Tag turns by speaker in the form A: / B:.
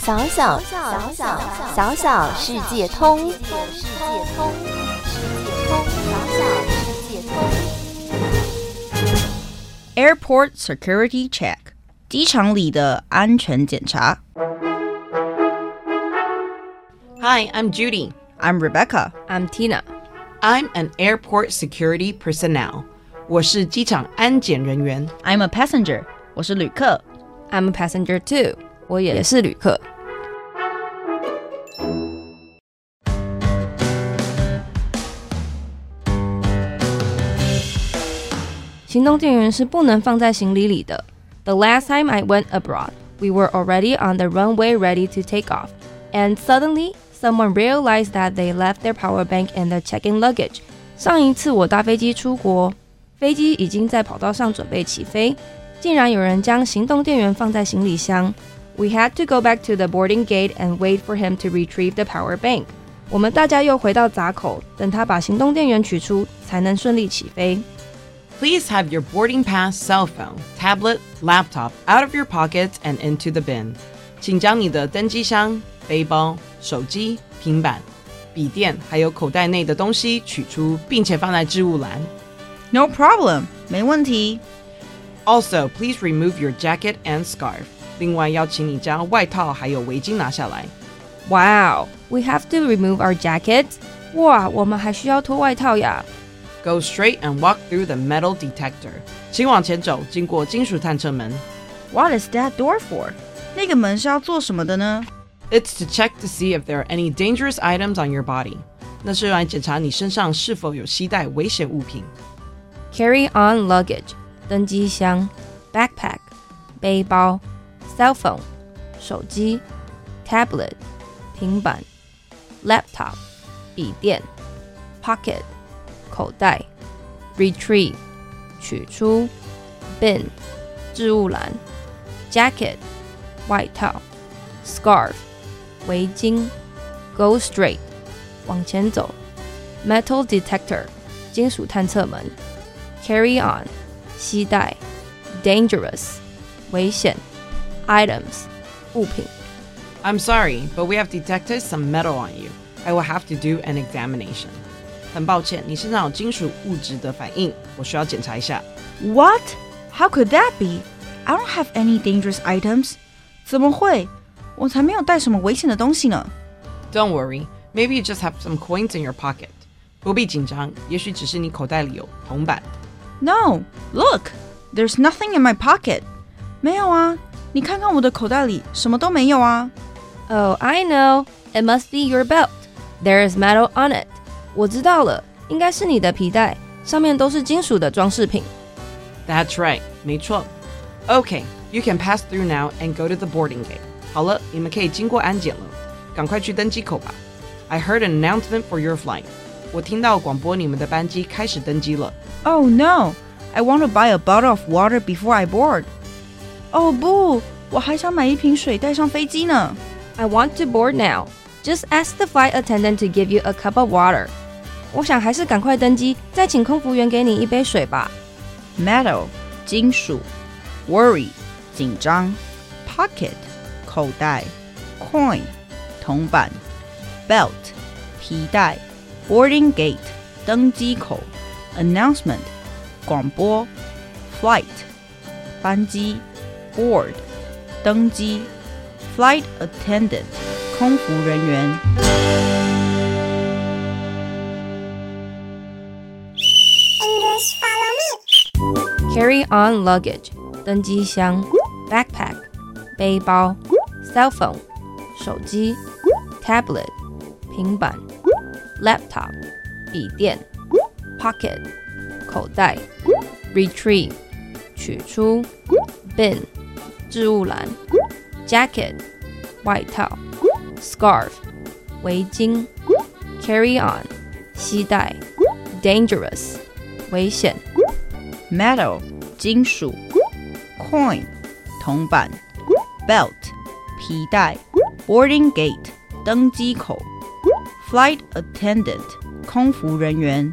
A: 小小小小小小世界通，世界通，世界通，小小世界通。
B: Airport Security Check，机场里的安全检查。
C: Hi, I'm Judy.
B: I'm Rebecca.
D: I'm Tina.
C: I'm an airport security personnel. 我是机场安检人员。
B: I'm a passenger. 我是旅客。
D: I'm a passenger too. 我也是旅客。行动电源是不能放在行李里的。The last time I went abroad, we were already on the runway ready to take off, and suddenly someone realized that they left their power bank in the check-in luggage. 上一次我搭飞机出国，飞机已经在跑道上准备起飞，竟然有人将行动电源放在行李箱。We had to go back to the boarding gate and wait for him to retrieve the power bank. 我们大家又回到闸口，等他把行动电源取出，才能顺利起飞。
C: Please have your boarding pass, cell phone, tablet, laptop out of your pockets and into the bin. 请将你的登机箱、背包、手机、平板、笔电还有口袋内的东西取出，并且放在置物栏。
B: No problem，没问题。
C: Also, please remove your jacket and scarf. 另外，要请你将外套还有围巾拿下来。
D: Wow, we have to remove our jackets. 哇，我们还需要脱外套呀。
C: Go straight and walk through the metal detector. 请往前走，经过金属探测门。
B: What is that door for？那个门是要做什么的呢？
C: It's to check to see if there are any dangerous items on your body. 那是用来检查你身上是否有携带危险物品。
D: Carry on luggage 登机箱，backpack 背包 ，cell phone 手机，tablet 平板，laptop 笔电，pocket 口袋，retrieve 取出，bin 置物篮，jacket 外套，scarf 围巾，go straight 往前走，metal detector 金属探测门。carry on 携带，dangerous 危险 ，items 物品。
C: I'm sorry, but we have detected some metal on you. I will have to do an examination. 很抱歉，你身上有金属物质的反应，我需要检查一下。
B: What? How could that be? I don't have any dangerous items. 怎么会？我才没有带什么危险的东西呢。
C: Don't worry, maybe you just have some coins in your pocket. 不必紧张，也许只是你口袋里有铜板。
B: No, look, there's nothing in my pocket. 没有啊， 你看看我的口袋里什么都没有啊。
D: Oh, I know. It must be your belt. There is metal on it. 我知道了，应该是你的皮带，上面都是金属的装饰品。
C: That's right，没错。Okay, you can pass through now and go to the boarding gate. 好了，你们可以经过安检了，赶快去登机口吧。I heard an announcement for your flight. 我听到广播，你们的班机开始登机了。
B: Oh no, I want to buy a bottle of water before I board. 哦不，我还想买一瓶水带上飞机呢。
D: I want to board now. Just ask the flight attendant to give you a cup of water. 我想还是赶快登机，再请空服员给你一杯水吧。
B: Metal 金属，worry 紧张，pocket 口袋，coin 铜板，belt 皮带，boarding gate 登机口，announcement 广播，flight 班机 ，board 登机，flight attendant 空服人员。
D: Carry on luggage 登机箱，backpack 背包，cell phone 手机，tablet 平板，laptop 笔电，pocket 口袋，retrieve 取出，bin 置物篮，jacket 外套，scarf 围巾，carry on 携带，dangerous 危险。
B: metal 金属，coin 铜板，belt 皮带，boarding gate 登机口，flight attendant 空服人员。